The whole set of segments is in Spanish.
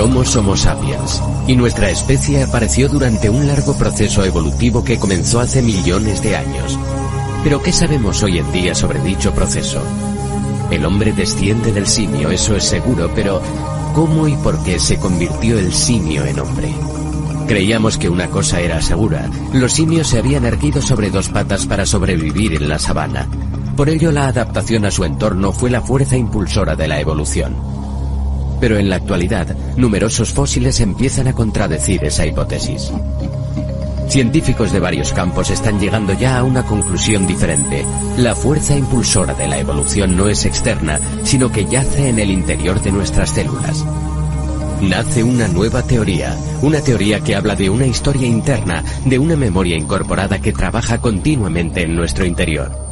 Somos Homo sapiens, y nuestra especie apareció durante un largo proceso evolutivo que comenzó hace millones de años. Pero ¿qué sabemos hoy en día sobre dicho proceso? El hombre desciende del simio, eso es seguro, pero ¿cómo y por qué se convirtió el simio en hombre? Creíamos que una cosa era segura. Los simios se habían erguido sobre dos patas para sobrevivir en la sabana. Por ello la adaptación a su entorno fue la fuerza impulsora de la evolución. Pero en la actualidad, numerosos fósiles empiezan a contradecir esa hipótesis. Científicos de varios campos están llegando ya a una conclusión diferente. La fuerza impulsora de la evolución no es externa, sino que yace en el interior de nuestras células. Nace una nueva teoría, una teoría que habla de una historia interna, de una memoria incorporada que trabaja continuamente en nuestro interior.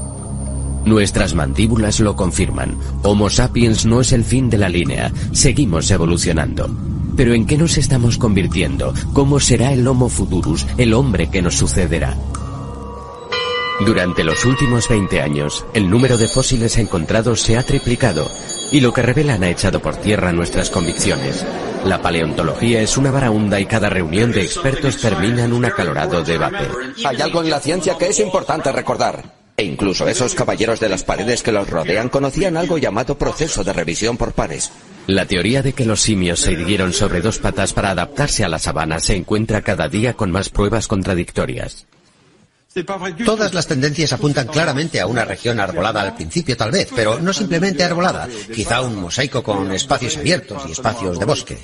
Nuestras mandíbulas lo confirman. Homo sapiens no es el fin de la línea, seguimos evolucionando. Pero ¿en qué nos estamos convirtiendo? ¿Cómo será el Homo futurus, el hombre que nos sucederá? Durante los últimos 20 años, el número de fósiles encontrados se ha triplicado y lo que revelan ha echado por tierra nuestras convicciones. La paleontología es una varaunda y cada reunión de expertos termina en un acalorado debate. Hay algo en la ciencia que es importante recordar. E incluso esos caballeros de las paredes que los rodean conocían algo llamado proceso de revisión por pares. La teoría de que los simios se irguieron sobre dos patas para adaptarse a la sabana se encuentra cada día con más pruebas contradictorias. Todas las tendencias apuntan claramente a una región arbolada al principio tal vez, pero no simplemente arbolada, quizá un mosaico con espacios abiertos y espacios de bosque.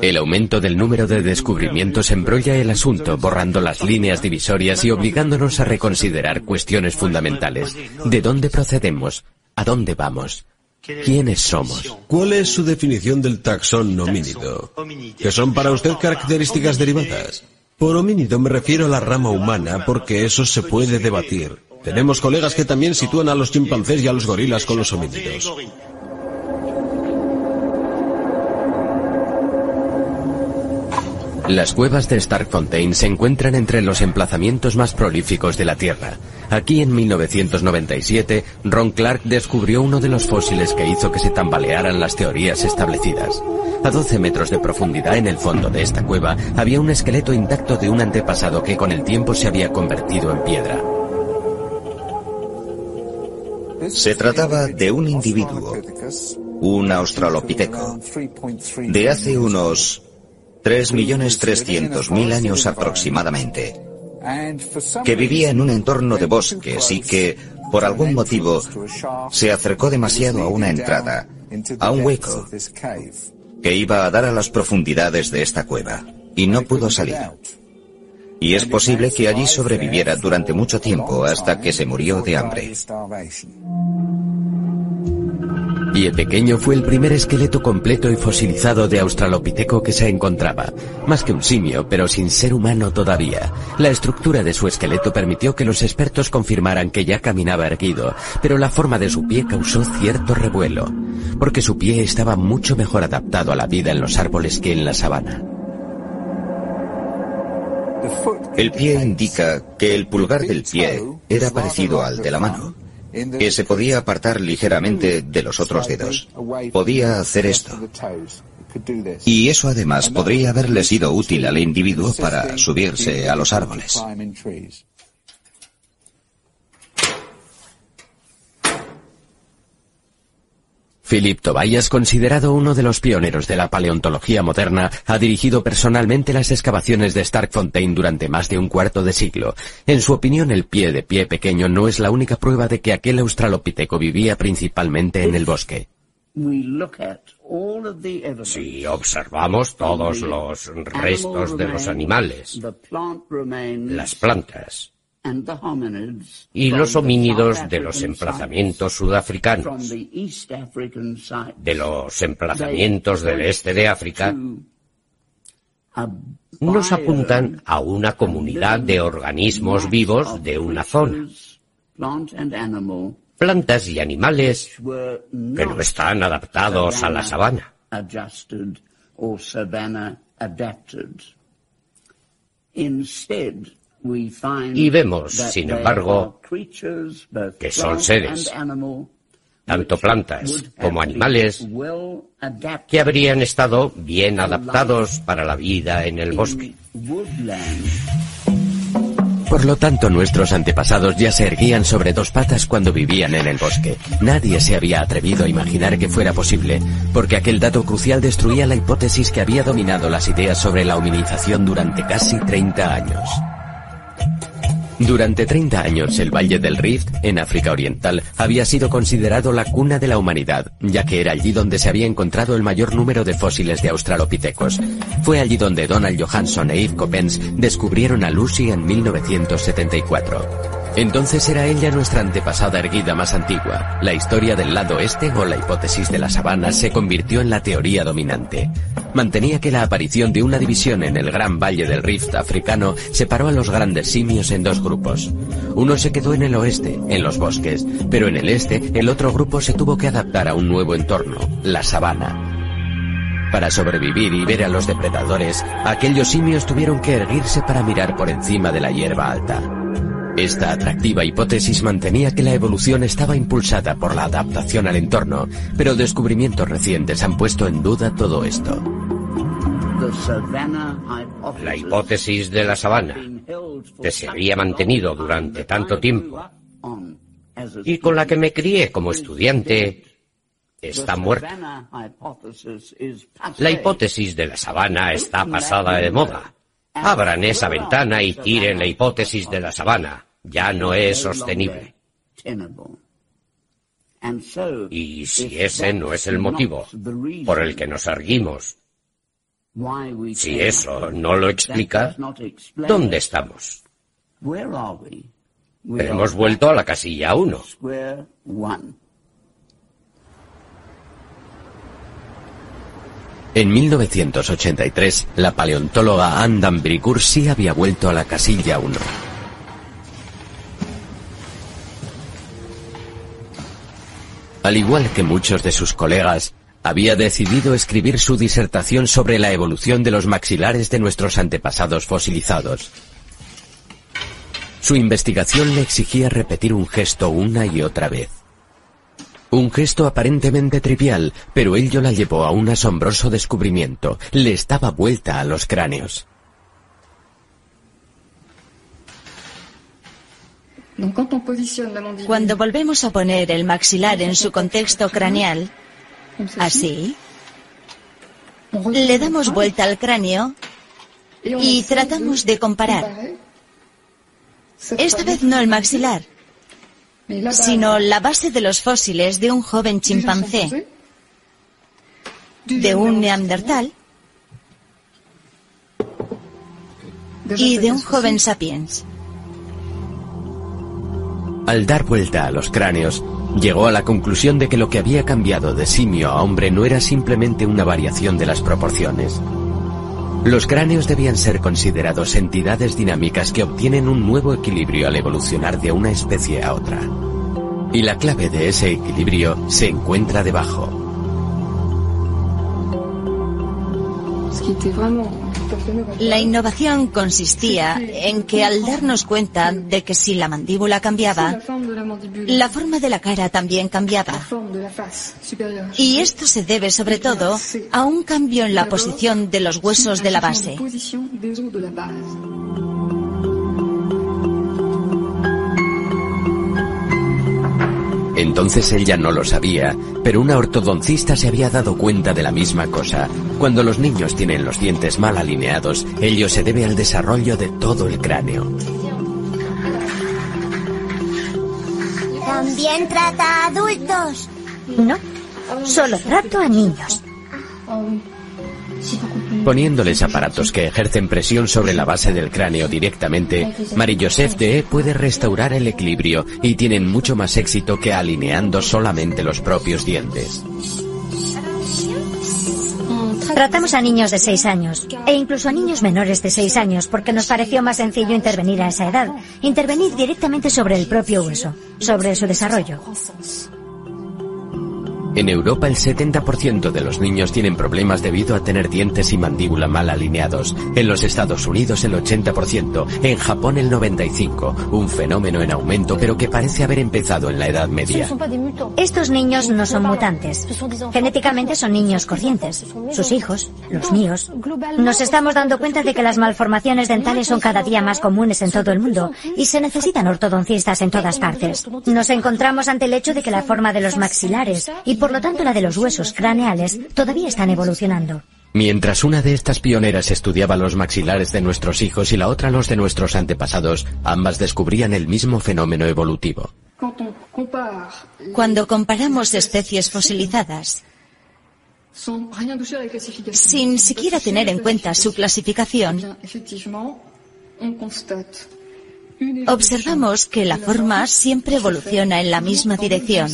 El aumento del número de descubrimientos embrolla el asunto, borrando las líneas divisorias y obligándonos a reconsiderar cuestiones fundamentales. ¿De dónde procedemos? ¿A dónde vamos? ¿Quiénes somos? ¿Cuál es su definición del taxón homínido? ¿Qué son para usted características derivadas? Por homínido me refiero a la rama humana porque eso se puede debatir. Tenemos colegas que también sitúan a los chimpancés y a los gorilas con los homínidos. Las cuevas de Starkfontein se encuentran entre los emplazamientos más prolíficos de la Tierra. Aquí en 1997, Ron Clark descubrió uno de los fósiles que hizo que se tambalearan las teorías establecidas. A 12 metros de profundidad en el fondo de esta cueva había un esqueleto intacto de un antepasado que con el tiempo se había convertido en piedra. Se trataba de un individuo, un australopiteco, de hace unos 3.300.000 años aproximadamente, que vivía en un entorno de bosques y que, por algún motivo, se acercó demasiado a una entrada, a un hueco, que iba a dar a las profundidades de esta cueva, y no pudo salir. Y es posible que allí sobreviviera durante mucho tiempo hasta que se murió de hambre. Pie pequeño fue el primer esqueleto completo y fosilizado de Australopiteco que se encontraba. Más que un simio, pero sin ser humano todavía. La estructura de su esqueleto permitió que los expertos confirmaran que ya caminaba erguido, pero la forma de su pie causó cierto revuelo, porque su pie estaba mucho mejor adaptado a la vida en los árboles que en la sabana. El pie indica que el pulgar del pie era parecido al de la mano que se podía apartar ligeramente de los otros dedos. Podía hacer esto. Y eso además podría haberle sido útil al individuo para subirse a los árboles. Philip Tobias, considerado uno de los pioneros de la paleontología moderna, ha dirigido personalmente las excavaciones de Starkfontein durante más de un cuarto de siglo. En su opinión, el pie de pie pequeño no es la única prueba de que aquel australopiteco vivía principalmente en el bosque. Si observamos todos los restos de los animales, las plantas, y los homínidos de los emplazamientos sudafricanos, de los emplazamientos del este de África, nos apuntan a una comunidad de organismos vivos de una zona. Plantas y animales que no están adaptados a la sabana. Y vemos, sin embargo, que son seres, tanto plantas como animales, que habrían estado bien adaptados para la vida en el bosque. Por lo tanto, nuestros antepasados ya se erguían sobre dos patas cuando vivían en el bosque. Nadie se había atrevido a imaginar que fuera posible, porque aquel dato crucial destruía la hipótesis que había dominado las ideas sobre la hominización durante casi 30 años. Durante 30 años, el Valle del Rift, en África Oriental, había sido considerado la cuna de la humanidad, ya que era allí donde se había encontrado el mayor número de fósiles de australopithecus. Fue allí donde Donald Johansson e Yves Coppens descubrieron a Lucy en 1974. Entonces era ella nuestra antepasada erguida más antigua. La historia del lado este o la hipótesis de la sabana se convirtió en la teoría dominante. Mantenía que la aparición de una división en el gran valle del Rift africano separó a los grandes simios en dos grupos. Uno se quedó en el oeste, en los bosques, pero en el este el otro grupo se tuvo que adaptar a un nuevo entorno, la sabana. Para sobrevivir y ver a los depredadores, aquellos simios tuvieron que erguirse para mirar por encima de la hierba alta. Esta atractiva hipótesis mantenía que la evolución estaba impulsada por la adaptación al entorno, pero descubrimientos recientes han puesto en duda todo esto. La hipótesis de la sabana, que se había mantenido durante tanto tiempo y con la que me crié como estudiante, está muerta. La hipótesis de la sabana está pasada de moda. Abran esa ventana y tiren la hipótesis de la sabana ya no es sostenible. Y si ese no es el motivo por el que nos erguimos, si eso no lo explica, ¿dónde estamos? Hemos vuelto a la casilla 1. En 1983, la paleontóloga Bricur sí había vuelto a la casilla 1. Al igual que muchos de sus colegas, había decidido escribir su disertación sobre la evolución de los maxilares de nuestros antepasados fosilizados. Su investigación le exigía repetir un gesto una y otra vez. Un gesto aparentemente trivial, pero ello la llevó a un asombroso descubrimiento. Le estaba vuelta a los cráneos. Cuando volvemos a poner el maxilar en su contexto craneal, así, le damos vuelta al cráneo y tratamos de comparar. Esta vez no el maxilar, sino la base de los fósiles de un joven chimpancé, de un neandertal y de un joven sapiens. Al dar vuelta a los cráneos, llegó a la conclusión de que lo que había cambiado de simio a hombre no era simplemente una variación de las proporciones. Los cráneos debían ser considerados entidades dinámicas que obtienen un nuevo equilibrio al evolucionar de una especie a otra. Y la clave de ese equilibrio se encuentra debajo. La innovación consistía en que al darnos cuenta de que si la mandíbula cambiaba, la forma de la cara también cambiaba. Y esto se debe sobre todo a un cambio en la posición de los huesos de la base. Entonces ella no lo sabía, pero una ortodoncista se había dado cuenta de la misma cosa. Cuando los niños tienen los dientes mal alineados, ello se debe al desarrollo de todo el cráneo. ¿También trata a adultos? No, solo trato a niños. Poniéndoles aparatos que ejercen presión sobre la base del cráneo directamente, Marie-Joseph de puede restaurar el equilibrio y tienen mucho más éxito que alineando solamente los propios dientes. Tratamos a niños de 6 años e incluso a niños menores de 6 años porque nos pareció más sencillo intervenir a esa edad, intervenir directamente sobre el propio hueso, sobre su desarrollo. En Europa el 70% de los niños tienen problemas debido a tener dientes y mandíbula mal alineados. En los Estados Unidos el 80%, en Japón el 95%, un fenómeno en aumento pero que parece haber empezado en la Edad Media. Estos niños no son mutantes. Genéticamente son niños corrientes. Sus hijos, los míos. Nos estamos dando cuenta de que las malformaciones dentales son cada día más comunes en todo el mundo y se necesitan ortodoncistas en todas partes. Nos encontramos ante el hecho de que la forma de los maxilares y lo tanto la de los huesos craneales todavía están evolucionando. Mientras una de estas pioneras estudiaba los maxilares de nuestros hijos y la otra los de nuestros antepasados, ambas descubrían el mismo fenómeno evolutivo. Cuando comparamos especies fosilizadas, sin siquiera tener en cuenta su clasificación, observamos que la forma siempre evoluciona en la misma dirección.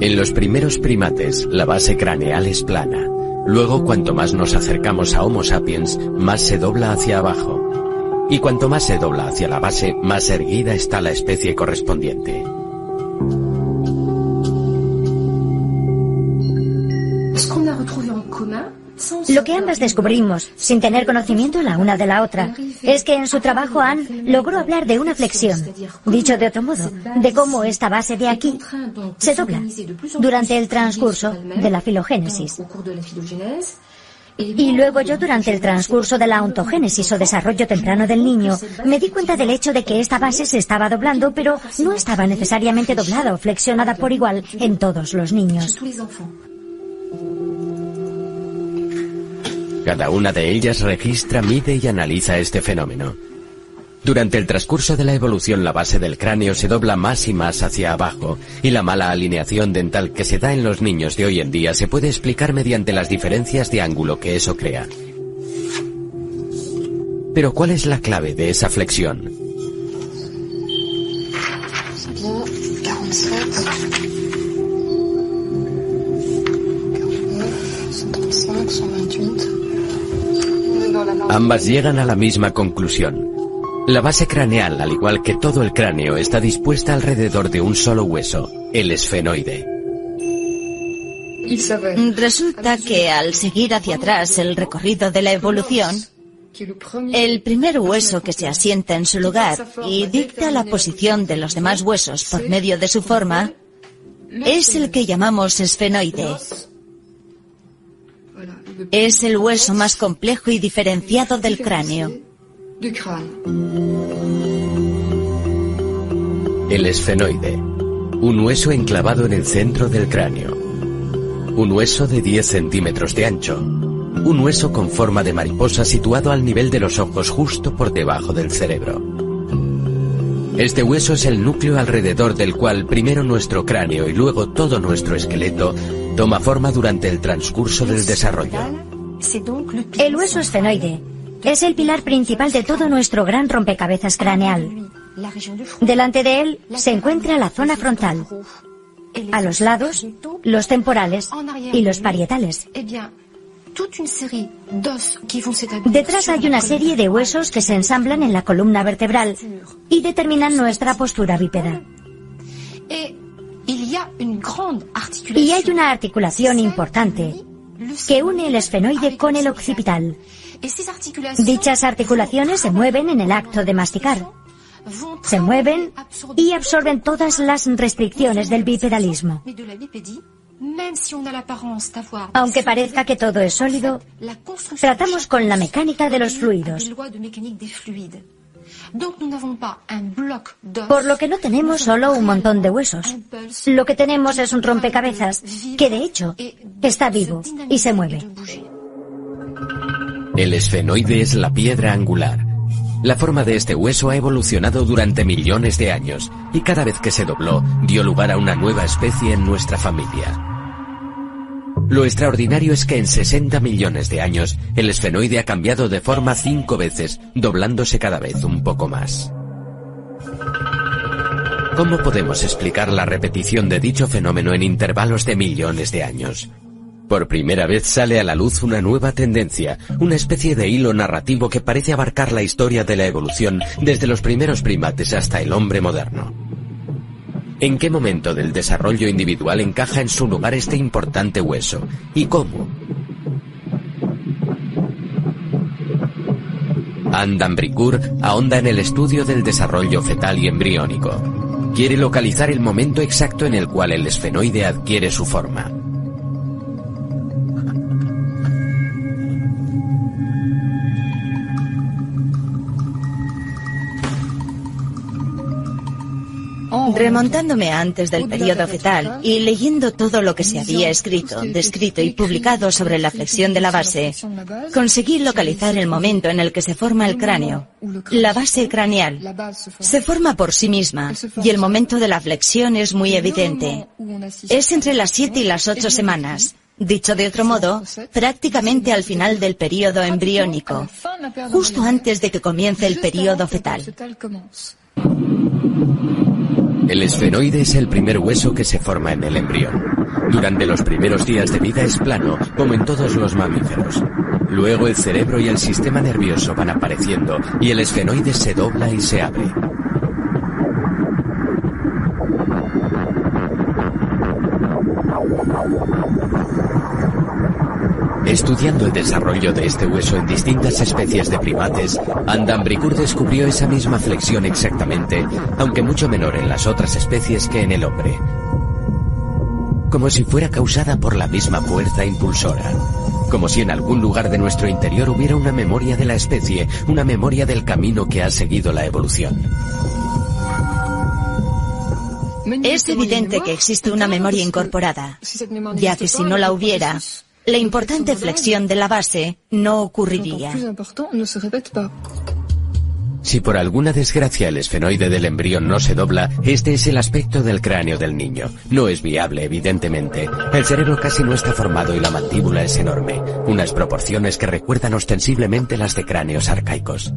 En los primeros primates, la base craneal es plana. Luego, cuanto más nos acercamos a Homo sapiens, más se dobla hacia abajo. Y cuanto más se dobla hacia la base, más erguida está la especie correspondiente. Lo que ambas descubrimos, sin tener conocimiento la una de la otra, es que en su trabajo Anne logró hablar de una flexión, dicho de otro modo, de cómo esta base de aquí se dobla durante el transcurso de la filogénesis. Y luego yo durante el transcurso de la ontogénesis o desarrollo temprano del niño me di cuenta del hecho de que esta base se estaba doblando, pero no estaba necesariamente doblada o flexionada por igual en todos los niños. Cada una de ellas registra, mide y analiza este fenómeno. Durante el transcurso de la evolución la base del cráneo se dobla más y más hacia abajo y la mala alineación dental que se da en los niños de hoy en día se puede explicar mediante las diferencias de ángulo que eso crea. Pero ¿cuál es la clave de esa flexión? Ambas llegan a la misma conclusión. La base craneal, al igual que todo el cráneo, está dispuesta alrededor de un solo hueso, el esfenoide. Resulta que al seguir hacia atrás el recorrido de la evolución, el primer hueso que se asienta en su lugar y dicta la posición de los demás huesos por medio de su forma es el que llamamos esfenoide. Es el hueso más complejo y diferenciado del cráneo. El esfenoide. Un hueso enclavado en el centro del cráneo. Un hueso de 10 centímetros de ancho. Un hueso con forma de mariposa situado al nivel de los ojos justo por debajo del cerebro. Este hueso es el núcleo alrededor del cual primero nuestro cráneo y luego todo nuestro esqueleto toma forma durante el transcurso del desarrollo. El hueso esfenoide es el pilar principal de todo nuestro gran rompecabezas craneal. Delante de él se encuentra la zona frontal. A los lados, los temporales y los parietales. Detrás hay una serie de huesos que se ensamblan en la columna vertebral y determinan nuestra postura bípeda. Y hay una articulación importante que une el esfenoide con el occipital. Dichas articulaciones se mueven en el acto de masticar. Se mueven y absorben todas las restricciones del bipedalismo. Aunque parezca que todo es sólido, tratamos con la mecánica de los fluidos. Por lo que no tenemos solo un montón de huesos. Lo que tenemos es un rompecabezas que de hecho está vivo y se mueve. El esfenoide es la piedra angular. La forma de este hueso ha evolucionado durante millones de años y cada vez que se dobló dio lugar a una nueva especie en nuestra familia. Lo extraordinario es que en 60 millones de años el esfenoide ha cambiado de forma cinco veces, doblándose cada vez un poco más. ¿Cómo podemos explicar la repetición de dicho fenómeno en intervalos de millones de años? Por primera vez sale a la luz una nueva tendencia, una especie de hilo narrativo que parece abarcar la historia de la evolución desde los primeros primates hasta el hombre moderno. ¿En qué momento del desarrollo individual encaja en su lugar este importante hueso? ¿Y cómo? Andan Bricourt ahonda en el estudio del desarrollo fetal y embriónico. Quiere localizar el momento exacto en el cual el esfenoide adquiere su forma. Remontándome antes del periodo fetal y leyendo todo lo que se había escrito, descrito y publicado sobre la flexión de la base, conseguí localizar el momento en el que se forma el cráneo. La base craneal se forma por sí misma y el momento de la flexión es muy evidente. Es entre las 7 y las 8 semanas. Dicho de otro modo, prácticamente al final del periodo embriónico, justo antes de que comience el periodo fetal. El esfenoide es el primer hueso que se forma en el embrión. Durante los primeros días de vida es plano, como en todos los mamíferos. Luego el cerebro y el sistema nervioso van apareciendo y el esfenoide se dobla y se abre. Estudiando el desarrollo de este hueso en distintas especies de primates, Andambricur descubrió esa misma flexión exactamente, aunque mucho menor en las otras especies que en el hombre. Como si fuera causada por la misma fuerza impulsora. Como si en algún lugar de nuestro interior hubiera una memoria de la especie, una memoria del camino que ha seguido la evolución. Es evidente que existe una memoria incorporada, ya que si no la hubiera, la importante flexión de la base no ocurriría. Si por alguna desgracia el esfenoide del embrión no se dobla, este es el aspecto del cráneo del niño. No es viable, evidentemente. El cerebro casi no está formado y la mandíbula es enorme, unas proporciones que recuerdan ostensiblemente las de cráneos arcaicos.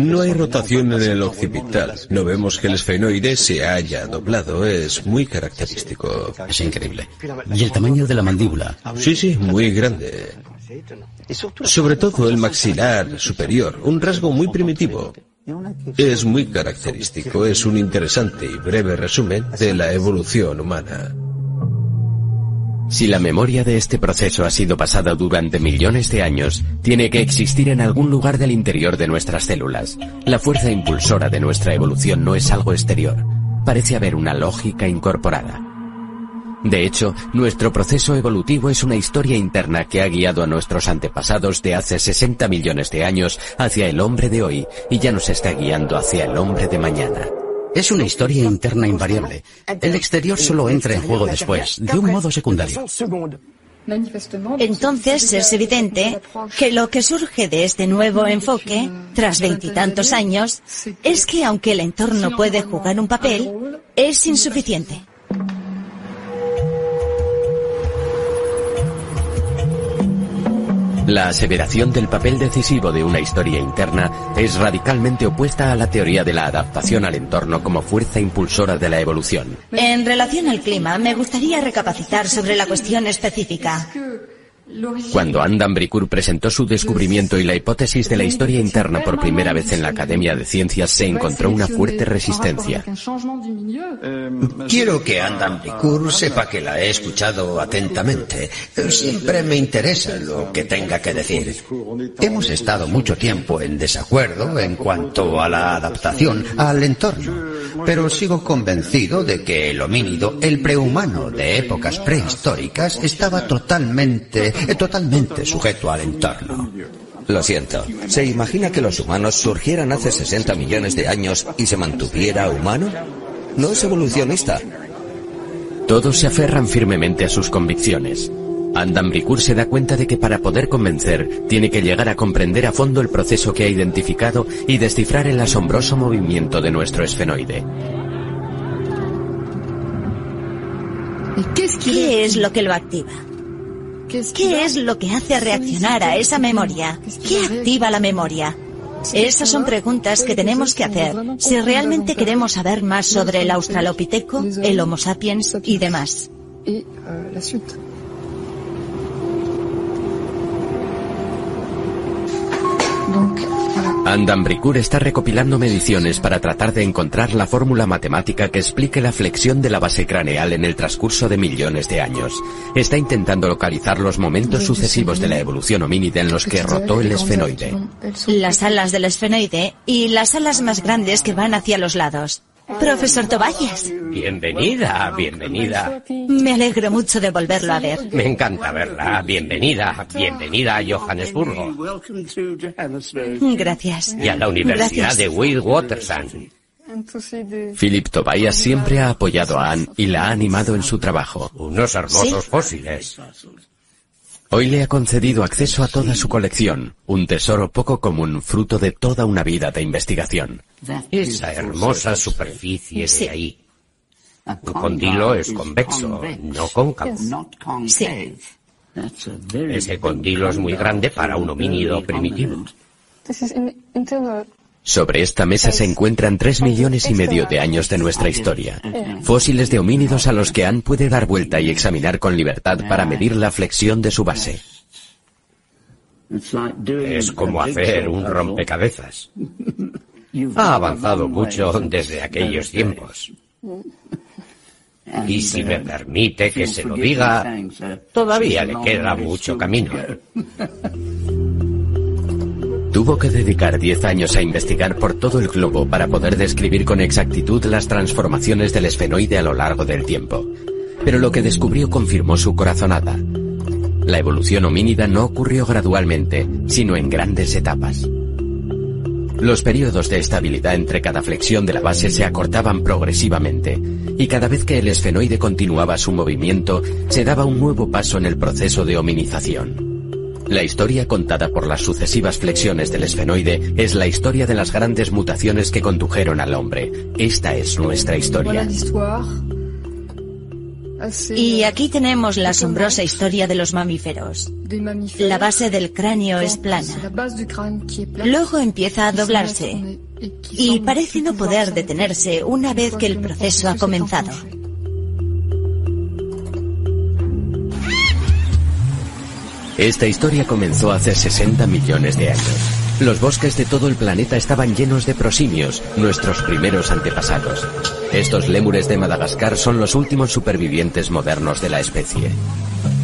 No hay rotación en el occipital. No vemos que el esfenoide se haya doblado. Es muy característico. Es increíble. ¿Y el tamaño de la mandíbula? Sí, sí, muy grande. Sobre todo el maxilar superior, un rasgo muy primitivo. Es muy característico, es un interesante y breve resumen de la evolución humana. Si la memoria de este proceso ha sido pasada durante millones de años, tiene que existir en algún lugar del interior de nuestras células. La fuerza impulsora de nuestra evolución no es algo exterior. Parece haber una lógica incorporada. De hecho, nuestro proceso evolutivo es una historia interna que ha guiado a nuestros antepasados de hace 60 millones de años hacia el hombre de hoy y ya nos está guiando hacia el hombre de mañana. Es una historia interna invariable. El exterior solo entra en juego después, de un modo secundario. Entonces es evidente que lo que surge de este nuevo enfoque, tras veintitantos años, es que aunque el entorno puede jugar un papel, es insuficiente. La aseveración del papel decisivo de una historia interna es radicalmente opuesta a la teoría de la adaptación al entorno como fuerza impulsora de la evolución. En relación al clima, me gustaría recapacitar sobre la cuestión específica. Cuando Andan Bricourt presentó su descubrimiento y la hipótesis de la historia interna por primera vez en la Academia de Ciencias, se encontró una fuerte resistencia. Quiero que Andan Bricourt sepa que la he escuchado atentamente. Siempre me interesa lo que tenga que decir. Hemos estado mucho tiempo en desacuerdo en cuanto a la adaptación al entorno, pero sigo convencido de que el homínido, el prehumano de épocas prehistóricas, estaba totalmente totalmente sujeto al entorno. Lo siento. ¿Se imagina que los humanos surgieran hace 60 millones de años y se mantuviera humano? No es evolucionista. Todos se aferran firmemente a sus convicciones. Adam Bricourt se da cuenta de que para poder convencer tiene que llegar a comprender a fondo el proceso que ha identificado y descifrar el asombroso movimiento de nuestro esfenoide. ¿Qué es lo que lo activa? ¿Qué es lo que hace reaccionar a esa memoria? ¿Qué activa la memoria? Esas son preguntas que tenemos que hacer si realmente queremos saber más sobre el australopiteco, el Homo sapiens y demás. Andan Bricourt está recopilando mediciones para tratar de encontrar la fórmula matemática que explique la flexión de la base craneal en el transcurso de millones de años. Está intentando localizar los momentos sucesivos de la evolución homínida en los que rotó el esfenoide. Las alas del esfenoide y las alas más grandes que van hacia los lados. Profesor Tobayas. Bienvenida, bienvenida. Me alegro mucho de volverlo a ver. Me encanta verla. Bienvenida, bienvenida a Johannesburgo. Gracias. Y a la Universidad Gracias. de Witwatersrand. Philip Tobias siempre ha apoyado a Anne y la ha animado en su trabajo. Unos hermosos Sí. fósiles. Hoy le ha concedido acceso a toda su colección, un tesoro poco común fruto de toda una vida de investigación. Esa hermosa superficie de ahí. Un condilo es convexo, no cóncavo. Sí. Ese condilo es muy grande para un homínido primitivo. Sobre esta mesa se encuentran tres millones y medio de años de nuestra historia. Fósiles de homínidos a los que Anne puede dar vuelta y examinar con libertad para medir la flexión de su base. Es como hacer un rompecabezas. Ha avanzado mucho desde aquellos tiempos. Y si me permite que se lo diga, todavía le queda mucho camino. Tuvo que dedicar 10 años a investigar por todo el globo para poder describir con exactitud las transformaciones del esfenoide a lo largo del tiempo. Pero lo que descubrió confirmó su corazonada. La evolución homínida no ocurrió gradualmente, sino en grandes etapas. Los periodos de estabilidad entre cada flexión de la base se acortaban progresivamente, y cada vez que el esfenoide continuaba su movimiento, se daba un nuevo paso en el proceso de hominización. La historia contada por las sucesivas flexiones del esfenoide es la historia de las grandes mutaciones que condujeron al hombre. Esta es nuestra historia. Y aquí tenemos la asombrosa historia de los mamíferos. La base del cráneo es plana. Luego empieza a doblarse y parece no poder detenerse una vez que el proceso ha comenzado. Esta historia comenzó hace 60 millones de años. Los bosques de todo el planeta estaban llenos de prosimios, nuestros primeros antepasados. Estos lémures de Madagascar son los últimos supervivientes modernos de la especie.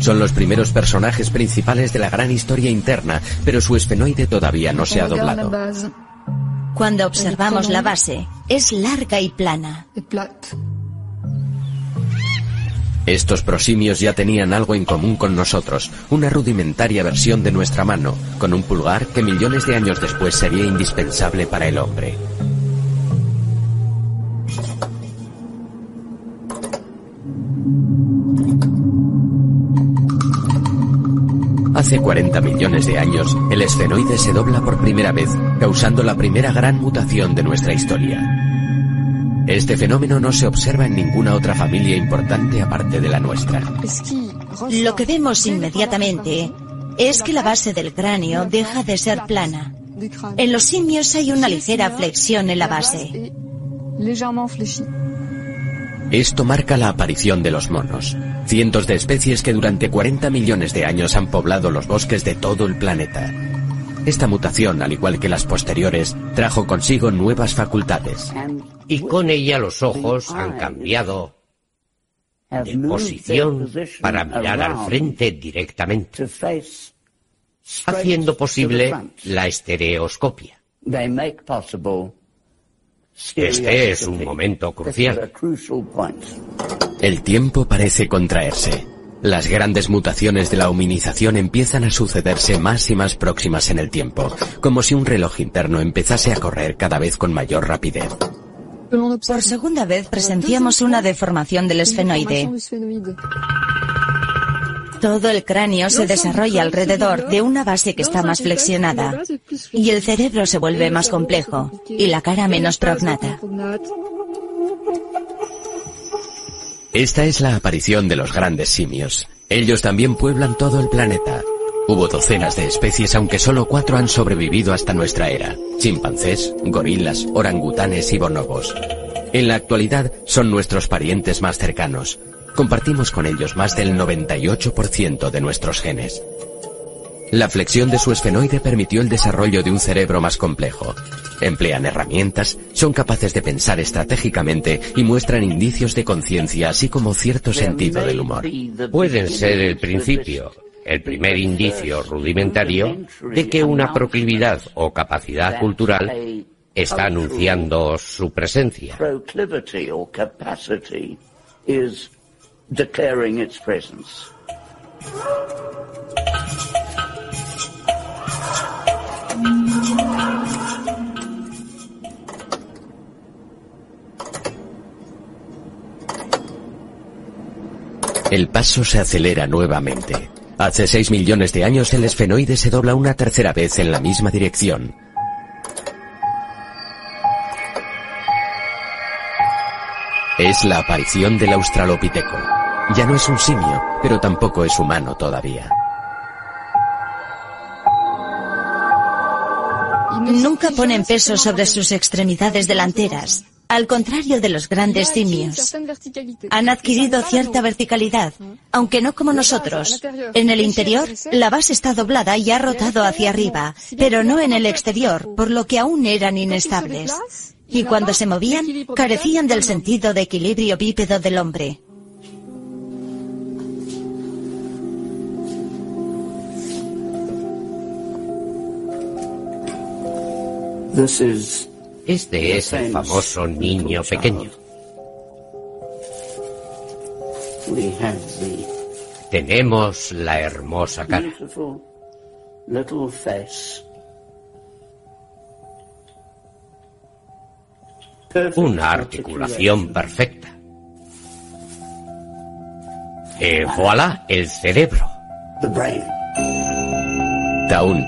Son los primeros personajes principales de la gran historia interna, pero su esfenoide todavía no se ha doblado. Cuando observamos la base, es larga y plana. Estos prosimios ya tenían algo en común con nosotros, una rudimentaria versión de nuestra mano, con un pulgar que millones de años después sería indispensable para el hombre. Hace 40 millones de años, el esfenoide se dobla por primera vez, causando la primera gran mutación de nuestra historia. Este fenómeno no se observa en ninguna otra familia importante aparte de la nuestra. Lo que vemos inmediatamente es que la base del cráneo deja de ser plana. En los simios hay una ligera flexión en la base. Esto marca la aparición de los monos, cientos de especies que durante 40 millones de años han poblado los bosques de todo el planeta. Esta mutación, al igual que las posteriores, trajo consigo nuevas facultades. Y con ella los ojos han cambiado de posición para mirar al frente directamente, haciendo posible la estereoscopia. Este es un momento crucial. El tiempo parece contraerse. Las grandes mutaciones de la hominización empiezan a sucederse más y más próximas en el tiempo, como si un reloj interno empezase a correr cada vez con mayor rapidez. Por segunda vez presenciamos una deformación del esfenoide. Todo el cráneo se desarrolla alrededor de una base que está más flexionada y el cerebro se vuelve más complejo y la cara menos prognata. Esta es la aparición de los grandes simios. Ellos también pueblan todo el planeta. Hubo docenas de especies, aunque solo cuatro han sobrevivido hasta nuestra era. Chimpancés, gorilas, orangutanes y bonobos. En la actualidad son nuestros parientes más cercanos. Compartimos con ellos más del 98% de nuestros genes. La flexión de su esfenoide permitió el desarrollo de un cerebro más complejo. Emplean herramientas, son capaces de pensar estratégicamente y muestran indicios de conciencia así como cierto sentido del humor. Pueden ser el principio, el primer indicio rudimentario de que una proclividad o capacidad cultural está anunciando su presencia. El paso se acelera nuevamente. Hace 6 millones de años el esfenoide se dobla una tercera vez en la misma dirección. Es la aparición del australopiteco. Ya no es un simio, pero tampoco es humano todavía. Nunca ponen peso sobre sus extremidades delanteras, al contrario de los grandes simios. Han adquirido cierta verticalidad, aunque no como nosotros. En el interior, la base está doblada y ha rotado hacia arriba, pero no en el exterior, por lo que aún eran inestables. Y cuando se movían, carecían del sentido de equilibrio bípedo del hombre. Este es el famoso niño pequeño. Tenemos la hermosa cara. Una articulación perfecta. Et voilà, el cerebro. Taún,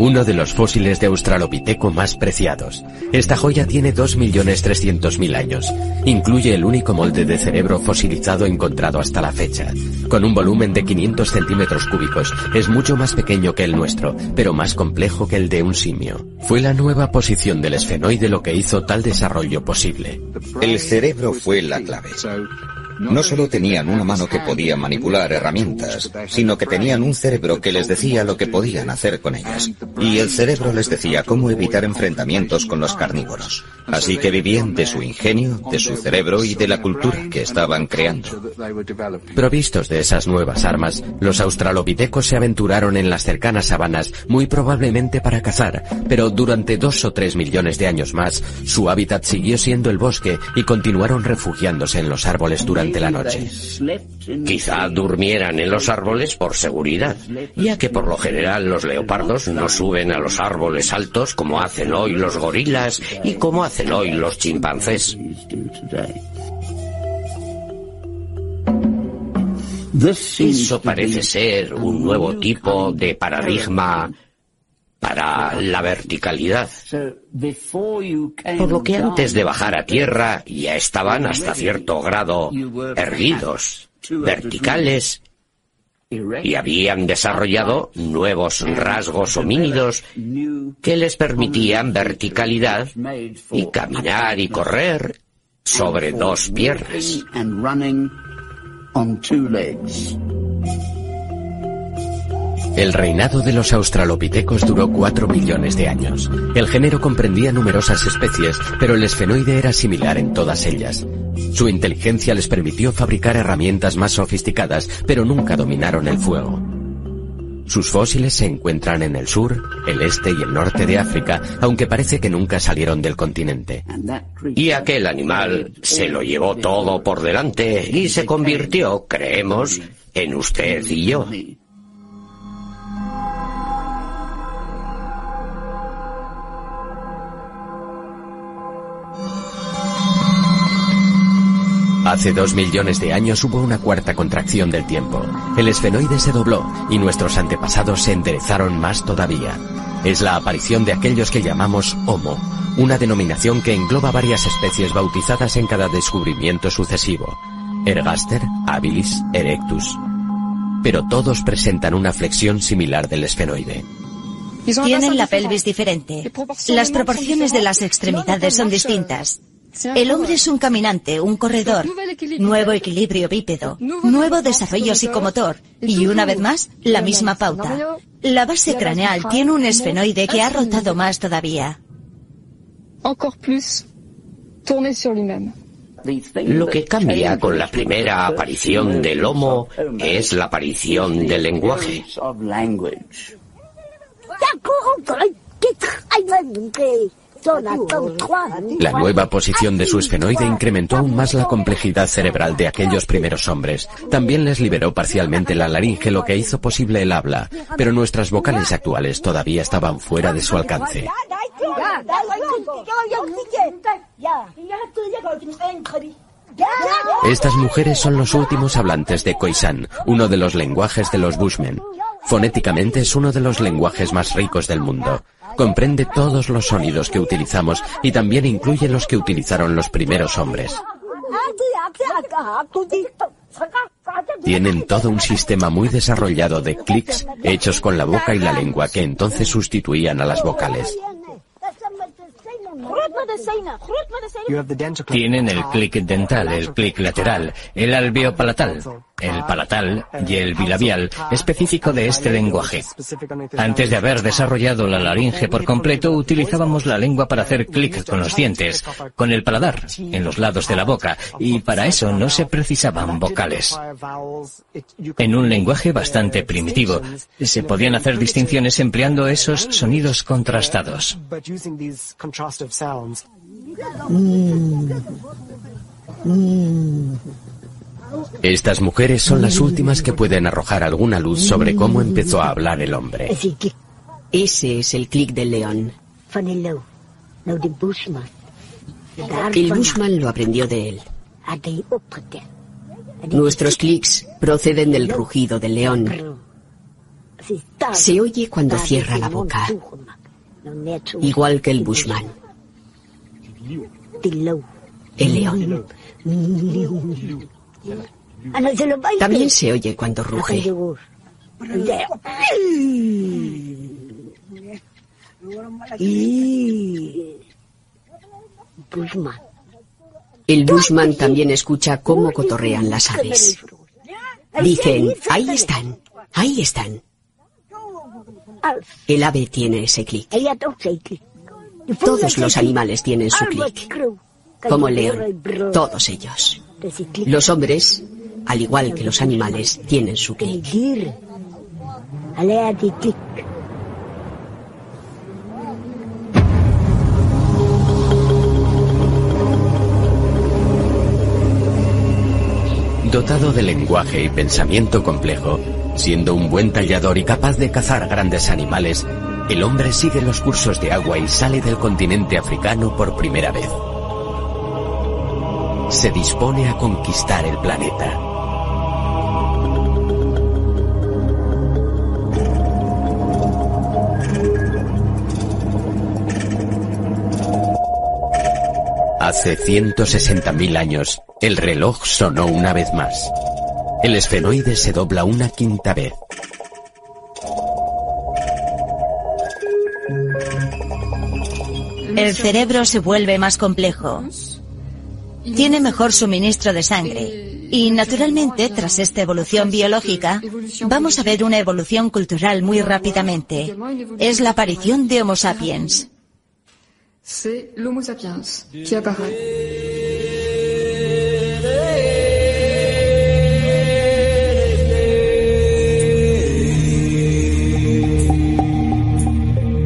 uno de los fósiles de Australopiteco más preciados. Esta joya tiene 2.300.000 años. Incluye el único molde de cerebro fosilizado encontrado hasta la fecha. Con un volumen de 500 centímetros cúbicos, es mucho más pequeño que el nuestro, pero más complejo que el de un simio. Fue la nueva posición del esfenoide lo que hizo tal desarrollo posible. El cerebro fue la clave. No solo tenían una mano que podía manipular herramientas, sino que tenían un cerebro que les decía lo que podían hacer con ellas. Y el cerebro les decía cómo evitar enfrentamientos con los carnívoros. Así que vivían de su ingenio, de su cerebro y de la cultura que estaban creando. Provistos de esas nuevas armas, los australopitecos se aventuraron en las cercanas sabanas, muy probablemente para cazar, pero durante dos o tres millones de años más, su hábitat siguió siendo el bosque y continuaron refugiándose en los árboles durante la noche. Quizá durmieran en los árboles por seguridad, ya que por lo general los leopardos no suben a los árboles altos como hacen hoy los gorilas y como hacen hoy los chimpancés. Eso parece ser un nuevo tipo de paradigma para la verticalidad. Por lo que antes de bajar a tierra ya estaban hasta cierto grado erguidos, verticales, y habían desarrollado nuevos rasgos homínidos que les permitían verticalidad y caminar y correr sobre dos piernas. El reinado de los australopitecos duró 4 millones de años. El género comprendía numerosas especies, pero el esfenoide era similar en todas ellas. Su inteligencia les permitió fabricar herramientas más sofisticadas, pero nunca dominaron el fuego. Sus fósiles se encuentran en el sur, el este y el norte de África, aunque parece que nunca salieron del continente. Y aquel animal se lo llevó todo por delante y se convirtió, creemos, en usted y yo. Hace dos millones de años hubo una cuarta contracción del tiempo. El esfenoide se dobló y nuestros antepasados se enderezaron más todavía. Es la aparición de aquellos que llamamos Homo, una denominación que engloba varias especies bautizadas en cada descubrimiento sucesivo. Ergaster, habilis, erectus. Pero todos presentan una flexión similar del esfenoide. Tienen la pelvis diferente. Las proporciones de las extremidades son distintas. El hombre es un caminante, un corredor, nuevo equilibrio. bípedo, nuevo desarrollo psicomotor. Y una vez más la misma pauta. La base craneal tiene un esfenoide que ha rotado más todavía. Lo que cambia con la primera aparición del Homo es la aparición del lenguaje. La nueva posición de su esfenoide incrementó aún más la complejidad cerebral de aquellos primeros hombres. También les liberó parcialmente la laringe, lo que hizo posible el habla, pero nuestras vocales actuales todavía estaban fuera de su alcance. Estas mujeres son los últimos hablantes de Khoisan, uno de los lenguajes de los Bushmen. Fonéticamente es uno de los lenguajes más ricos del mundo. Comprende todos los sonidos que utilizamos y también incluye los que utilizaron los primeros hombres. Tienen todo un sistema muy desarrollado de clics hechos con la boca y la lengua que entonces sustituían a las vocales. Tienen el clic dental, el clic lateral, el alveopalatal, el palatal y el bilabial, específico de este lenguaje. Antes de haber desarrollado la laringe por completo, utilizábamos la lengua para hacer clic con los dientes, con el paladar, en los lados de la boca, y para eso no se precisaban vocales. En un lenguaje bastante primitivo, se podían hacer distinciones empleando esos sonidos contrastados. Estas mujeres son las últimas que pueden arrojar alguna luz sobre cómo empezó a hablar el hombre. Ese es el clic del león. El Bushman lo aprendió de él. Nuestros clics proceden del rugido del león. Se oye cuando cierra la boca, igual que el Bushman. El león. También se oye cuando ruge. El Bushman también escucha cómo cotorrean las aves. Dicen, ahí están, ahí están. El ave tiene ese clic. Todos los animales tienen su clic. Como el león, todos ellos. Los hombres, al igual que los animales, tienen su clic. Dotado de lenguaje y pensamiento complejo, siendo un buen tallador y capaz de cazar grandes animales, el hombre sigue los cursos de agua y sale del continente africano por primera vez. Se dispone a conquistar el planeta. Hace 160.000 años, el reloj sonó una vez más. El esfenoide se dobla una quinta vez. El cerebro se vuelve más complejo. Tiene mejor suministro de sangre. Y naturalmente, tras esta evolución biológica, vamos a ver una evolución cultural muy rápidamente. Es la aparición de Homo sapiens. C'est l'Homo sapiens qui apparaît.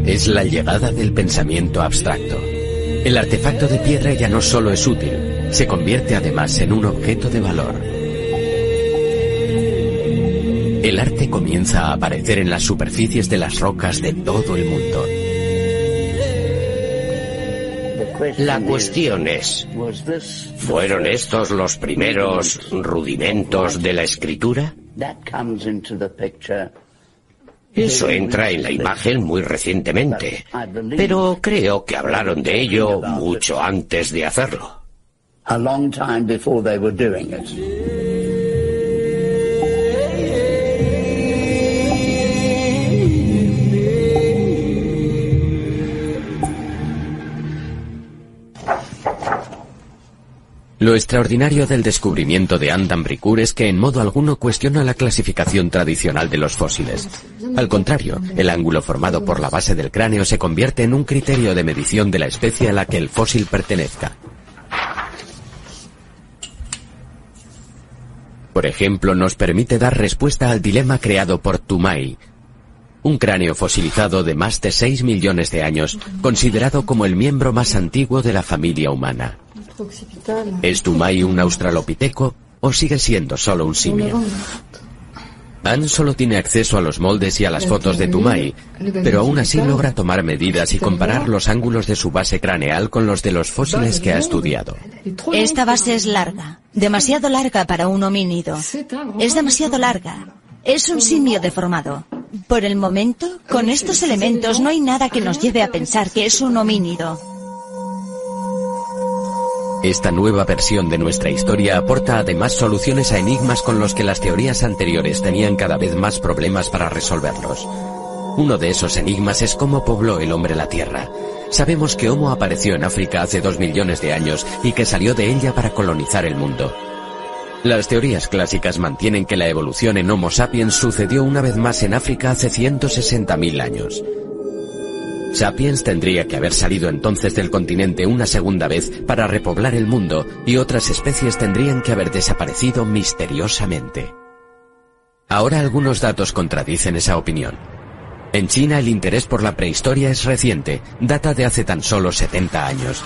Es la llegada del pensamiento abstracto. El artefacto de piedra ya no solo es útil, se convierte además en un objeto de valor. El arte comienza a aparecer en las superficies de las rocas de todo el mundo. La cuestión es, ¿fueron estos los primeros rudimentos de la escritura? Eso entra en la imagen muy recientemente, pero creo que hablaron de ello mucho antes de hacerlo. Lo extraordinario del descubrimiento de Andan Bricourt es que en modo alguno cuestiona la clasificación tradicional de los fósiles. Al contrario, el ángulo formado por la base del cráneo se convierte en un criterio de medición de la especie a la que el fósil pertenezca. Por ejemplo, nos permite dar respuesta al dilema creado por Tumay, un cráneo fosilizado de más de 6 millones de años, considerado como el miembro más antiguo de la familia humana. ¿Es Tumay un australopiteco o sigue siendo solo un simio? Anne solo tiene acceso a los moldes y a las fotos de Tumay, pero aún así logra tomar medidas y comparar los ángulos de su base craneal con los de los fósiles que ha estudiado. Esta base es larga, demasiado larga para un homínido. Es demasiado larga. Es un simio deformado. Por el momento, con estos elementos no hay nada que nos lleve a pensar que es un homínido. Esta nueva versión de nuestra historia aporta además soluciones a enigmas con los que las teorías anteriores tenían cada vez más problemas para resolverlos. Uno de esos enigmas es cómo pobló el hombre la Tierra. Sabemos que Homo apareció en África hace dos millones de años y que salió de ella para colonizar el mundo. Las teorías clásicas mantienen que la evolución en Homo sapiens sucedió una vez más en África hace 160.000 años. Sapiens tendría que haber salido entonces del continente una segunda vez para repoblar el mundo y otras especies tendrían que haber desaparecido misteriosamente. Ahora algunos datos contradicen esa opinión. En China el interés por la prehistoria es reciente, data de hace tan solo 70 años.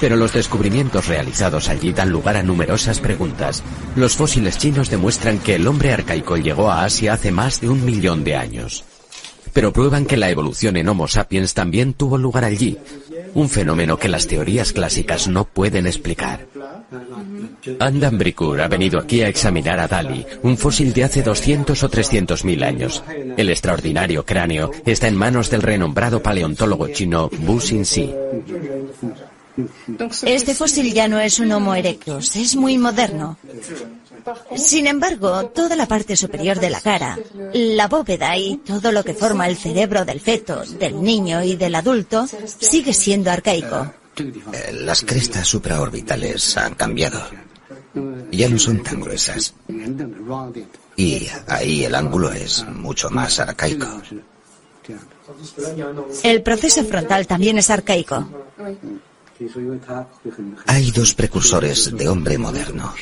Pero los descubrimientos realizados allí dan lugar a numerosas preguntas. Los fósiles chinos demuestran que el hombre arcaico llegó a Asia hace más de un millón de años. Pero prueban que la evolución en Homo sapiens también tuvo lugar allí, un fenómeno que las teorías clásicas no pueden explicar. Andan Bricourt ha venido aquí a examinar a Dali, un fósil de hace 200 o 300 mil años. El extraordinario cráneo está en manos del renombrado paleontólogo chino Bu Xinxi. Este fósil ya no es un Homo erectus, es muy moderno. Sin embargo, toda la parte superior de la cara, la bóveda y todo lo que forma el cerebro del feto, del niño y del adulto sigue siendo arcaico. Eh, Las crestas supraorbitales han cambiado. Ya no son tan gruesas. Y ahí el ángulo es mucho más arcaico. El proceso frontal también es arcaico. Hay dos precursores de hombre moderno.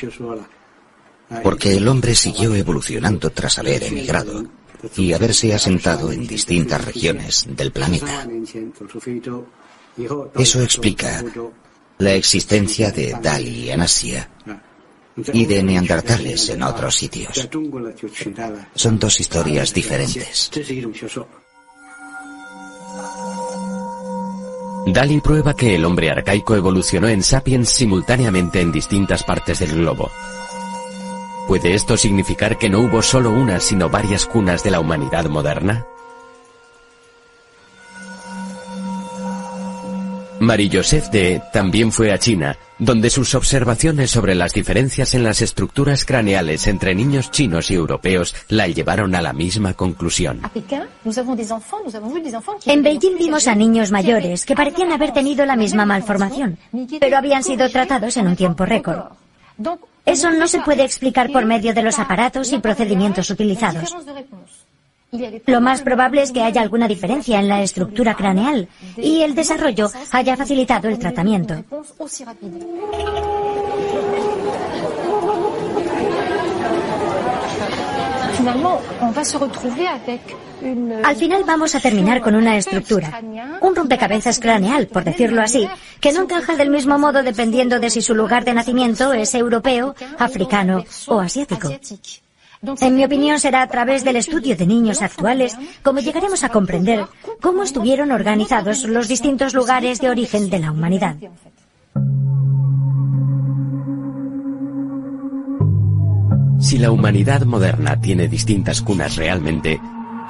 Porque el hombre siguió evolucionando tras haber emigrado y haberse asentado en distintas regiones del planeta. Eso explica la existencia de Dali en Asia y de neandertales en otros sitios. Son dos historias diferentes. Dali prueba que el hombre arcaico evolucionó en sapiens simultáneamente en distintas partes del globo. ¿Puede esto significar que no hubo solo una, sino varias cunas de la humanidad moderna? Marie-Joseph de también fue a China, donde sus observaciones sobre las diferencias en las estructuras craneales entre niños chinos y europeos la llevaron a la misma conclusión. En Beijing vimos a niños mayores que parecían haber tenido la misma malformación, pero habían sido tratados en un tiempo récord. Eso no se puede explicar por medio de los aparatos y procedimientos utilizados. Lo más probable es que haya alguna diferencia en la estructura craneal y el desarrollo haya facilitado el tratamiento. Al final vamos a terminar con una estructura, un rompecabezas craneal, por decirlo así, que no encaja del mismo modo dependiendo de si su lugar de nacimiento es europeo, africano o asiático. En mi opinión será a través del estudio de niños actuales como llegaremos a comprender cómo estuvieron organizados los distintos lugares de origen de la humanidad. Si la humanidad moderna tiene distintas cunas realmente,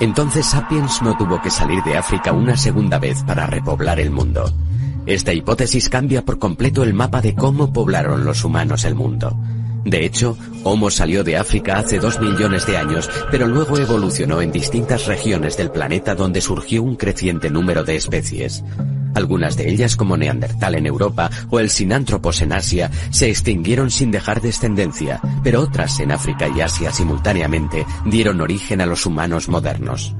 entonces Sapiens no tuvo que salir de África una segunda vez para repoblar el mundo. Esta hipótesis cambia por completo el mapa de cómo poblaron los humanos el mundo. De hecho, Homo salió de África hace dos millones de años, pero luego evolucionó en distintas regiones del planeta donde surgió un creciente número de especies. Algunas de ellas, como Neandertal en Europa o el Sinántropos en Asia, se extinguieron sin dejar descendencia, pero otras en África y Asia simultáneamente dieron origen a los humanos modernos.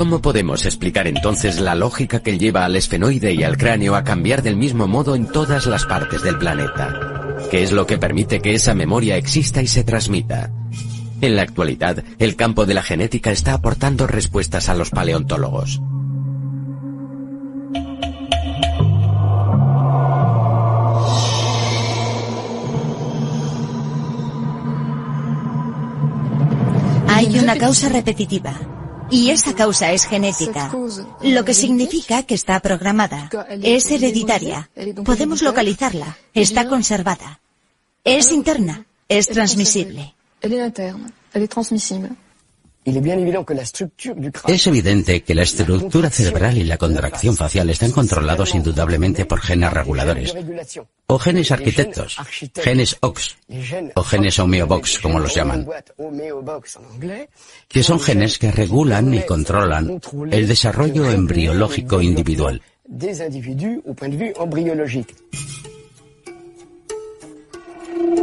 ¿Cómo podemos explicar entonces la lógica que lleva al esfenoide y al cráneo a cambiar del mismo modo en todas las partes del planeta? ¿Qué es lo que permite que esa memoria exista y se transmita? En la actualidad, el campo de la genética está aportando respuestas a los paleontólogos. Hay una causa repetitiva. Y esa causa es genética, lo que significa que está programada, es hereditaria, podemos localizarla, está conservada, es interna, es transmisible. Es evidente que la estructura cerebral y la contracción facial están controlados indudablemente por genes reguladores, o genes arquitectos, genes OX, o genes homeobox, como los llaman, que son genes que regulan y controlan el desarrollo embriológico individual.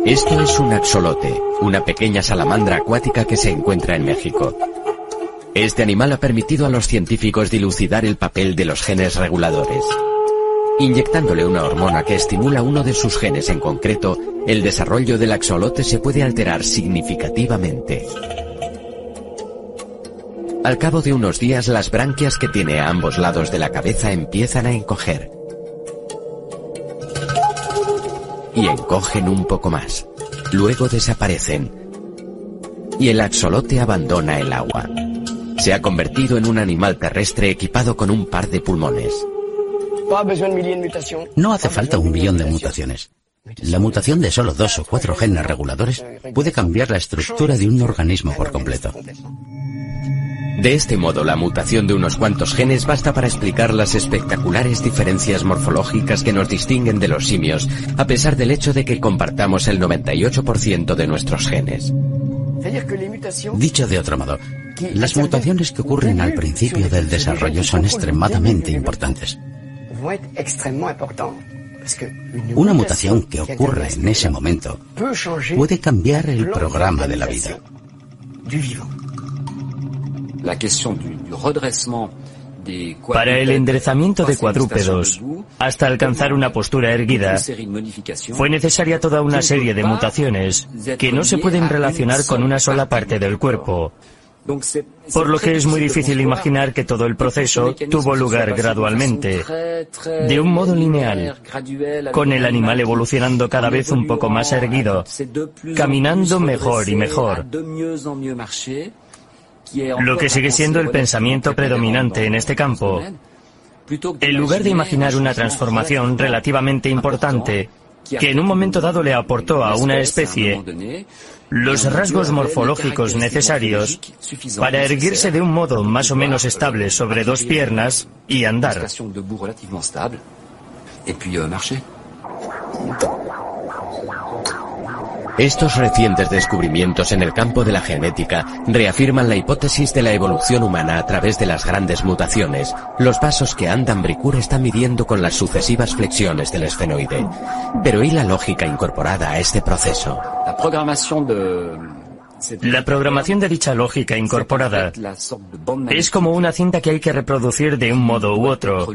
Esto es un axolote, una pequeña salamandra acuática que se encuentra en México. Este animal ha permitido a los científicos dilucidar el papel de los genes reguladores. Inyectándole una hormona que estimula uno de sus genes en concreto, el desarrollo del axolote se puede alterar significativamente. Al cabo de unos días, las branquias que tiene a ambos lados de la cabeza empiezan a encoger. Y encogen un poco más. Luego desaparecen. Y el axolote abandona el agua. Se ha convertido en un animal terrestre equipado con un par de pulmones. No hace falta un billón de mutaciones. La mutación de solo dos o cuatro genes reguladores puede cambiar la estructura de un organismo por completo. De este modo, la mutación de unos cuantos genes basta para explicar las espectaculares diferencias morfológicas que nos distinguen de los simios, a pesar del hecho de que compartamos el 98% de nuestros genes. Dicho de otro modo, las mutaciones que ocurren al principio del desarrollo son extremadamente importantes. Una mutación que ocurre en ese momento puede cambiar el programa de la vida. Para el enderezamiento de cuadrúpedos, hasta alcanzar una postura erguida, fue necesaria toda una serie de mutaciones que no se pueden relacionar con una sola parte del cuerpo. Por lo que es muy difícil imaginar que todo el proceso tuvo lugar gradualmente, de un modo lineal, con el animal evolucionando cada vez un poco más erguido, caminando mejor y mejor. Lo que sigue siendo el pensamiento predominante en este campo. En lugar de imaginar una transformación relativamente importante que en un momento dado le aportó a una especie los rasgos morfológicos necesarios para erguirse de un modo más o menos estable sobre dos piernas y andar. Estos recientes descubrimientos en el campo de la genética reafirman la hipótesis de la evolución humana a través de las grandes mutaciones, los pasos que Andan Bricur está midiendo con las sucesivas flexiones del esfenoide. Pero ¿y la lógica incorporada a este proceso? La programación de dicha lógica incorporada es como una cinta que hay que reproducir de un modo u otro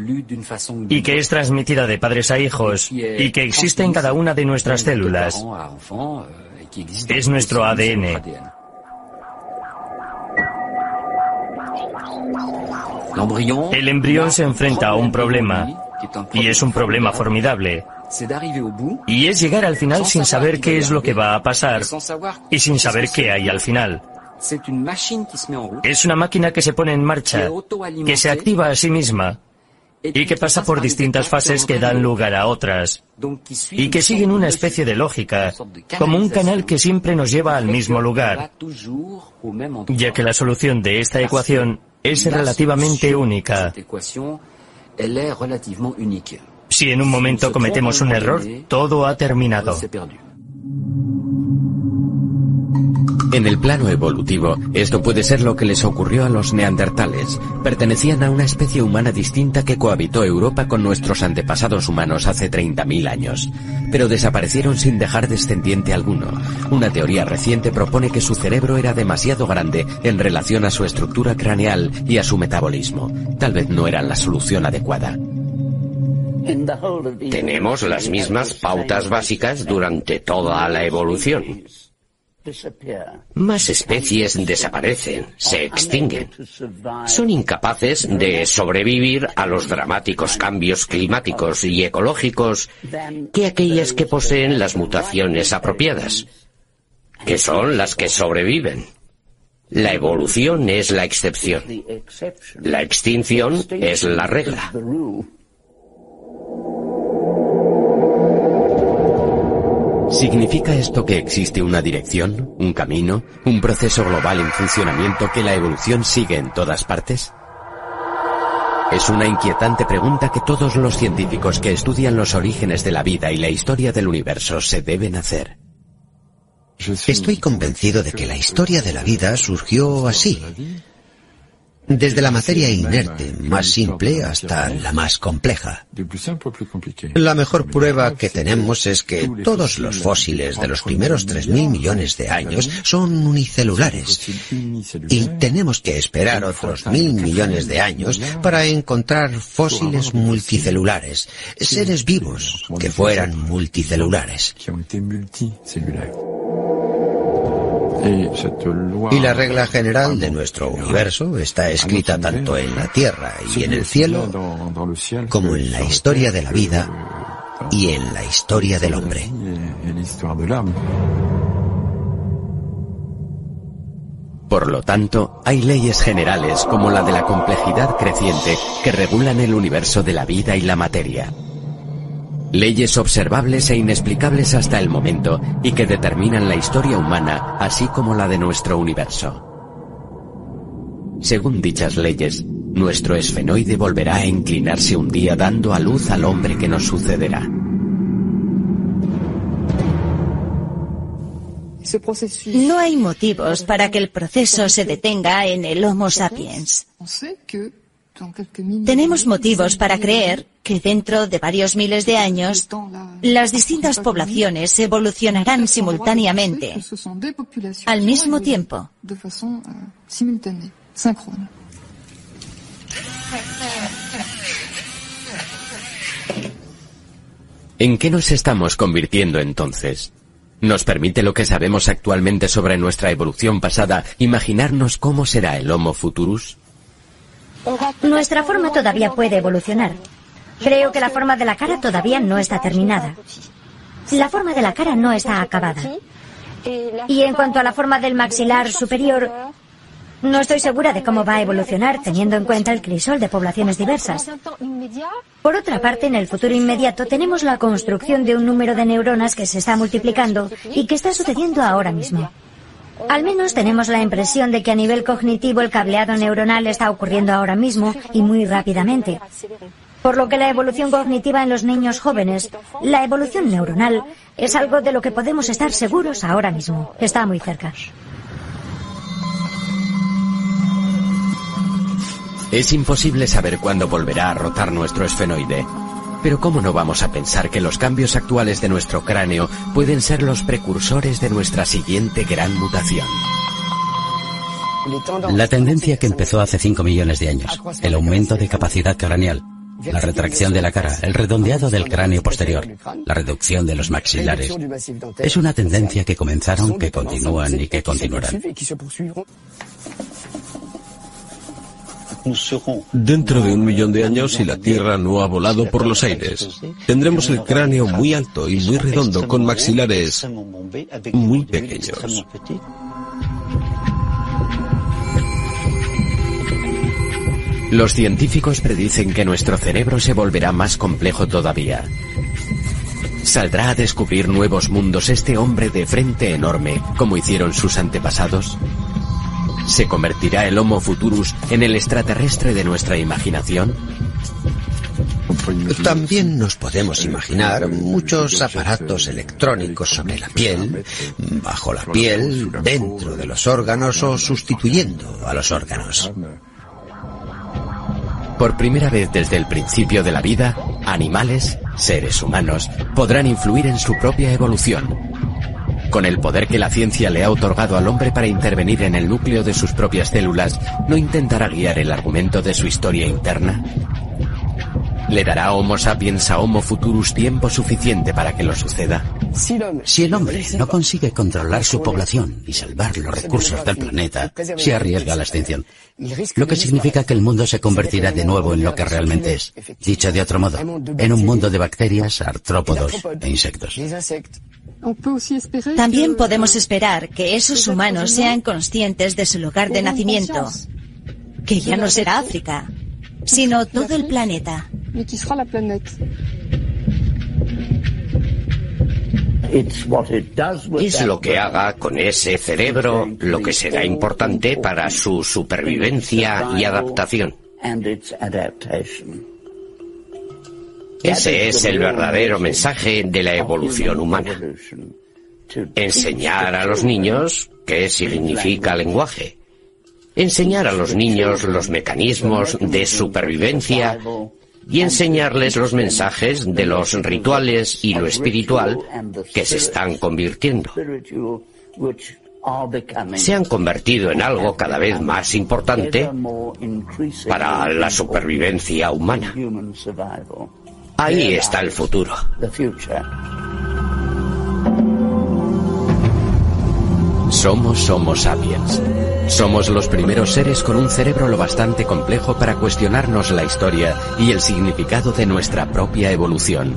y que es transmitida de padres a hijos y que existe en cada una de nuestras células. Es nuestro ADN. El embrión se enfrenta a un problema y es un problema formidable. Y es llegar al final sin saber qué es lo que va a pasar y sin saber qué hay al final. Es una máquina que se pone en marcha, que se activa a sí misma y que pasa por distintas fases que dan lugar a otras y que siguen una especie de lógica, como un canal que siempre nos lleva al mismo lugar, ya que la solución de esta ecuación es relativamente única. Si en un momento cometemos un error, todo ha terminado. En el plano evolutivo, esto puede ser lo que les ocurrió a los neandertales. Pertenecían a una especie humana distinta que cohabitó Europa con nuestros antepasados humanos hace 30.000 años. Pero desaparecieron sin dejar descendiente alguno. Una teoría reciente propone que su cerebro era demasiado grande en relación a su estructura craneal y a su metabolismo. Tal vez no eran la solución adecuada. Tenemos las mismas pautas básicas durante toda la evolución. Más especies desaparecen, se extinguen. Son incapaces de sobrevivir a los dramáticos cambios climáticos y ecológicos que aquellas que poseen las mutaciones apropiadas, que son las que sobreviven. La evolución es la excepción. La extinción es la regla. ¿Significa esto que existe una dirección, un camino, un proceso global en funcionamiento que la evolución sigue en todas partes? Es una inquietante pregunta que todos los científicos que estudian los orígenes de la vida y la historia del universo se deben hacer. Estoy convencido de que la historia de la vida surgió así, desde la materia inerte más simple hasta la más compleja. La mejor prueba que tenemos es que todos los fósiles de los primeros 3.000 millones de años son unicelulares. Y tenemos que esperar otros mil millones de años para encontrar fósiles multicelulares, seres vivos que fueran multicelulares. Y la regla general de nuestro universo está escrita tanto en la Tierra y en el cielo como en la historia de la vida y en la historia del hombre. Por lo tanto, hay leyes generales como la de la complejidad creciente que regulan el universo de la vida y la materia. Leyes observables e inexplicables hasta el momento y que determinan la historia humana, así como la de nuestro universo. Según dichas leyes, nuestro esfenoide volverá a inclinarse un día dando a luz al hombre que nos sucederá. No hay motivos para que el proceso se detenga en el Homo sapiens. Tenemos motivos para creer que dentro de varios miles de años las distintas poblaciones evolucionarán simultáneamente, al mismo tiempo. ¿En qué nos estamos convirtiendo entonces? ¿Nos permite lo que sabemos actualmente sobre nuestra evolución pasada imaginarnos cómo será el Homo futurus? Nuestra forma todavía puede evolucionar. Creo que la forma de la cara todavía no está terminada. La forma de la cara no está acabada. Y en cuanto a la forma del maxilar superior, no estoy segura de cómo va a evolucionar teniendo en cuenta el crisol de poblaciones diversas. Por otra parte, en el futuro inmediato tenemos la construcción de un número de neuronas que se está multiplicando y que está sucediendo ahora mismo. Al menos tenemos la impresión de que a nivel cognitivo el cableado neuronal está ocurriendo ahora mismo y muy rápidamente. Por lo que la evolución cognitiva en los niños jóvenes, la evolución neuronal, es algo de lo que podemos estar seguros ahora mismo. Está muy cerca. Es imposible saber cuándo volverá a rotar nuestro esfenoide. Pero ¿cómo no vamos a pensar que los cambios actuales de nuestro cráneo pueden ser los precursores de nuestra siguiente gran mutación? La tendencia que empezó hace 5 millones de años, el aumento de capacidad craneal, la retracción de la cara, el redondeado del cráneo posterior, la reducción de los maxilares, es una tendencia que comenzaron, que continúan y que continuarán. Dentro de un millón de años, si la Tierra no ha volado por los aires, tendremos el cráneo muy alto y muy redondo con maxilares muy pequeños. Los científicos predicen que nuestro cerebro se volverá más complejo todavía. ¿Saldrá a descubrir nuevos mundos este hombre de frente enorme, como hicieron sus antepasados? ¿Se convertirá el Homo futurus en el extraterrestre de nuestra imaginación? También nos podemos imaginar muchos aparatos electrónicos sobre la piel, bajo la piel, dentro de los órganos o sustituyendo a los órganos. Por primera vez desde el principio de la vida, animales, seres humanos, podrán influir en su propia evolución. Con el poder que la ciencia le ha otorgado al hombre para intervenir en el núcleo de sus propias células, ¿no intentará guiar el argumento de su historia interna? ¿Le dará Homo sapiens a Homo futurus tiempo suficiente para que lo suceda? Si el hombre no consigue controlar su población y salvar los recursos del planeta, se arriesga la extinción. Lo que significa que el mundo se convertirá de nuevo en lo que realmente es. Dicho de otro modo, en un mundo de bacterias, artrópodos e insectos. También podemos esperar que esos humanos sean conscientes de su lugar de nacimiento, que ya no será África, sino todo el planeta. Es lo que haga con ese cerebro lo que será importante para su supervivencia y adaptación. Ese es el verdadero mensaje de la evolución humana. Enseñar a los niños qué significa lenguaje. Enseñar a los niños los mecanismos de supervivencia y enseñarles los mensajes de los rituales y lo espiritual que se están convirtiendo. Se han convertido en algo cada vez más importante para la supervivencia humana. Ahí está el futuro. Somos Homo sapiens. Somos los primeros seres con un cerebro lo bastante complejo para cuestionarnos la historia y el significado de nuestra propia evolución.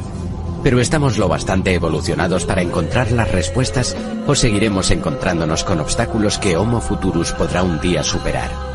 Pero estamos lo bastante evolucionados para encontrar las respuestas o seguiremos encontrándonos con obstáculos que Homo Futurus podrá un día superar.